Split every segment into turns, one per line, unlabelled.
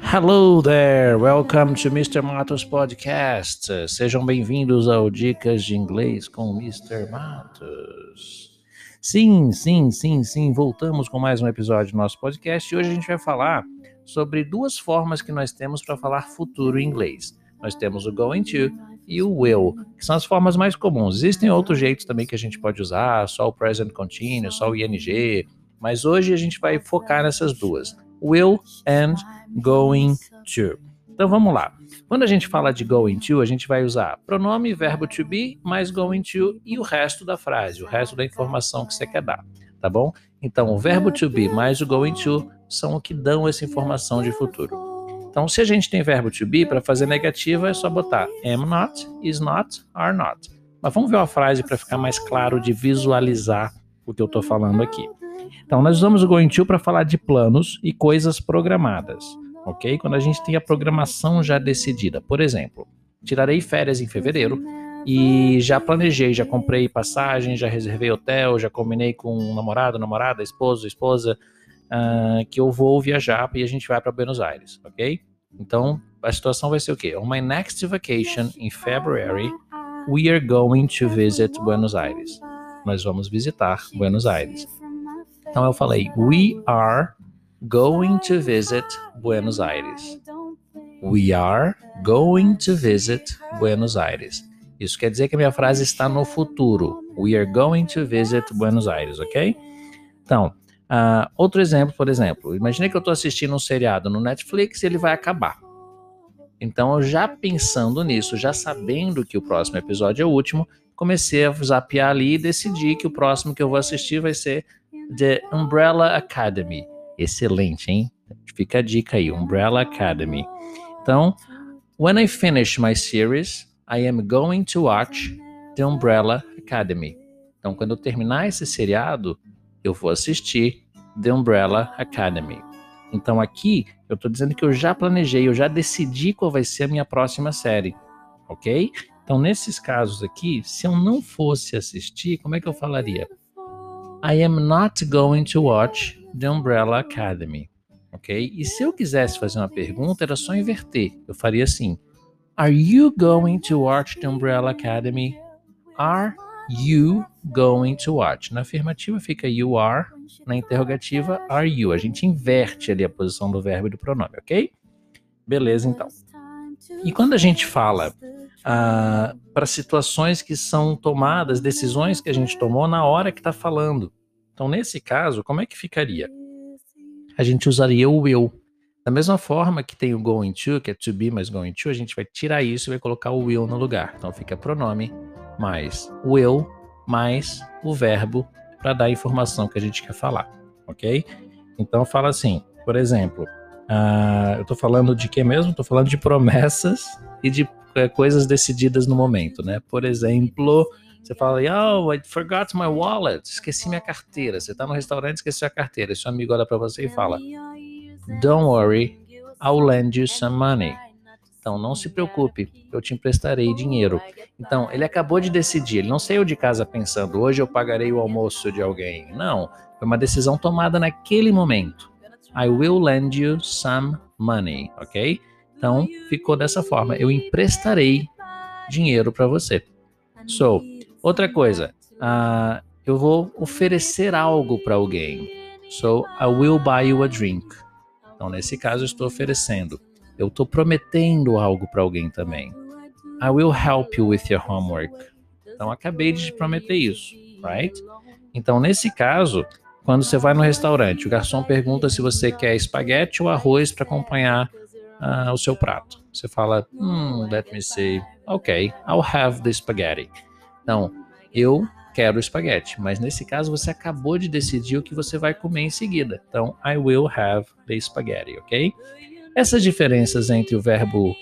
Hello there, welcome to Mr. Matos Podcast. Sejam bem-vindos ao Dicas de Inglês com Mr. Matos. Sim, sim, sim, sim, voltamos com mais um episódio do nosso podcast e hoje a gente vai falar sobre duas formas que nós temos para falar futuro em inglês. Nós temos o going to e o will, que são as formas mais comuns. Existem outros jeitos também que a gente pode usar, só o present continuous, só o ing, mas hoje a gente vai focar nessas duas: will and going to. Então vamos lá. Quando a gente fala de going to, a gente vai usar pronome verbo to be mais going to e o resto da frase, o resto da informação que você quer dar, tá bom? Então o verbo to be mais o going to são o que dão essa informação de futuro. Então, se a gente tem verbo to be, para fazer negativa é só botar am not, is not, are not. Mas vamos ver uma frase para ficar mais claro de visualizar o que eu estou falando aqui. Então, nós usamos o going to para falar de planos e coisas programadas, ok? Quando a gente tem a programação já decidida. Por exemplo, tirarei férias em fevereiro e já planejei, já comprei passagem, já reservei hotel, já combinei com um namorado, namorada, esposo, esposa, uh, que eu vou viajar e a gente vai para Buenos Aires, ok? Então, a situação vai ser o quê? On my next vacation in February, we are going to visit Buenos Aires. Nós vamos visitar Buenos Aires. Então eu falei, we are going to visit Buenos Aires. We are going to visit Buenos Aires. Isso quer dizer que a minha frase está no futuro. We are going to visit Buenos Aires, ok? Então, uh, outro exemplo, por exemplo, imagine que eu estou assistindo um seriado no Netflix e ele vai acabar. Então, já pensando nisso, já sabendo que o próximo episódio é o último, comecei a zapear ali e decidi que o próximo que eu vou assistir vai ser The Umbrella Academy. Excelente, hein? Fica a dica aí, Umbrella Academy. Então, when I finish my series, I am going to watch The Umbrella Academy. Então, quando eu terminar esse seriado, eu vou assistir The Umbrella Academy. Então, aqui eu estou dizendo que eu já planejei, eu já decidi qual vai ser a minha próxima série, ok? Então, nesses casos aqui, se eu não fosse assistir, como é que eu falaria? I am not going to watch The Umbrella Academy. Ok? E se eu quisesse fazer uma pergunta, era só inverter. Eu faria assim: Are you going to watch The Umbrella Academy? Are you going to watch? Na afirmativa fica you are, na interrogativa are you. A gente inverte ali a posição do verbo e do pronome, ok? Beleza, então. E quando a gente fala para situações que são tomadas, decisões que a gente tomou na hora que está falando. Então, nesse caso, como é que ficaria? A gente usaria o will. Da mesma forma que tem o going to, que é to be mais going to, a gente vai tirar isso e vai colocar o will no lugar. Então fica pronome mais will mais o verbo para dar a informação que a gente quer falar, ok? Então fala assim, por exemplo, uh, eu estou falando de que mesmo? Estou falando de promessas e de é, coisas decididas no momento, né? Por exemplo, você fala, oh, I forgot my wallet, esqueci minha carteira. Você está no restaurante, esqueceu a carteira. Seu amigo olha para você e fala, Don't worry, I'll lend you some money. Então, não se preocupe, eu te emprestarei dinheiro. Então, ele acabou de decidir, ele não saiu de casa pensando, hoje eu pagarei o almoço de alguém. Não, foi uma decisão tomada naquele momento. I will lend you some money, ok? Então, ficou dessa forma. Eu emprestarei dinheiro para você. So, outra coisa, uh, eu vou oferecer algo para alguém. So, I will buy you a drink. Então, nesse caso, eu estou oferecendo. Eu estou prometendo algo para alguém também. I will help you with your homework. Então, acabei de te prometer isso, right? Então, nesse caso, quando você vai no restaurante, o garçom pergunta se você quer espaguete ou arroz para acompanhar uh, o seu prato. Você fala, hmm, let me see, ok, I'll have the spaghetti. Então, eu quero espaguete, mas nesse caso você acabou de decidir o que você vai comer em seguida. Então, I will have the spaghetti, ok? Essas diferenças entre o verbo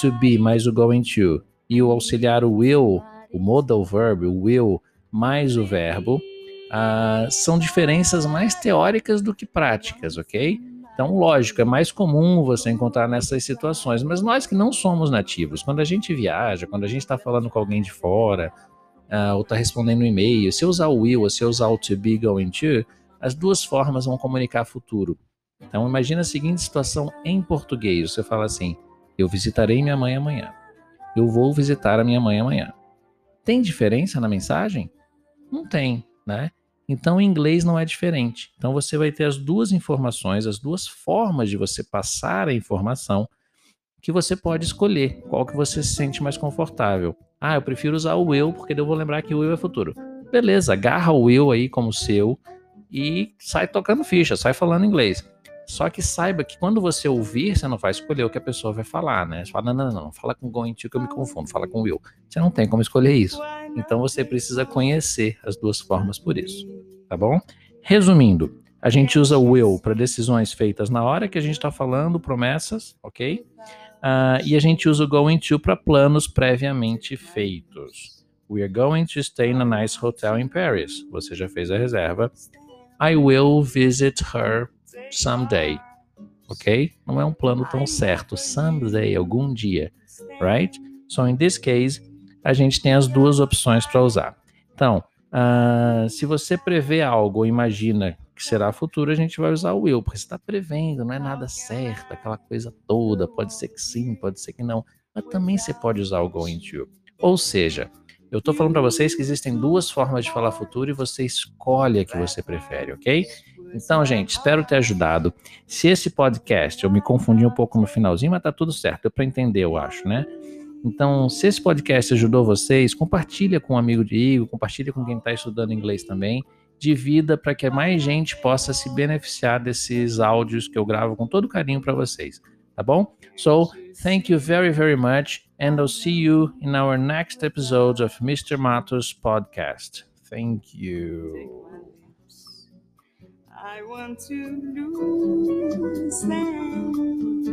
to be mais o going to e o auxiliar will, o modal verb, o will mais o verbo, uh, são diferenças mais teóricas do que práticas, ok? Então, lógico, é mais comum você encontrar nessas situações, mas nós que não somos nativos, quando a gente viaja, quando a gente está falando com alguém de fora, uh, ou está respondendo um e-mail, se eu usar o will ou se eu usar o to be going to, as duas formas vão comunicar futuro. Então imagina a seguinte situação em português. Você fala assim: eu visitarei minha mãe amanhã. Eu vou visitar a minha mãe amanhã. Tem diferença na mensagem? Não tem, né? Então, em inglês não é diferente. Então, você vai ter as duas informações, as duas formas de você passar a informação que você pode escolher qual que você se sente mais confortável. Ah, eu prefiro usar o eu porque eu vou lembrar que o eu é futuro. Beleza, agarra o eu aí como seu e sai tocando ficha, sai falando inglês. Só que saiba que quando você ouvir, você não vai escolher o que a pessoa vai falar, né? Você fala, não, não, não, fala com going to que eu me confundo, fala com will. Você não tem como escolher isso. Então você precisa conhecer as duas formas por isso, tá bom? Resumindo, a gente usa o will para decisões feitas na hora que a gente está falando, promessas, ok? Uh, e a gente usa o going to para planos previamente feitos. We are going to stay in a nice hotel in Paris. Você já fez a reserva. I will visit her someday. Ok? Não é um plano tão certo. Someday, algum dia. Right? So, in this case, a gente tem as duas opções para usar. Então, uh, se você prevê algo ou imagina que será futuro, a gente vai usar o will, porque você está prevendo, não é nada certo, aquela coisa toda. Pode ser que sim, pode ser que não. Mas também você pode usar o going to. Ou seja, eu estou falando para vocês que existem duas formas de falar futuro e você escolhe a que você prefere, ok? Então, gente, espero ter ajudado. Se esse podcast, eu me confundi um pouco no finalzinho, mas tá tudo certo, deu para entender, eu acho, né? Então, se esse podcast ajudou vocês, compartilha com um amigo de Igor, compartilha com quem está estudando inglês também, divida para que mais gente possa se beneficiar desses áudios que eu gravo com todo carinho para vocês, tá bom? So, thank you very, very much, and I'll see you in our next episode of Mr. Matos podcast. Thank you. I want to lose them.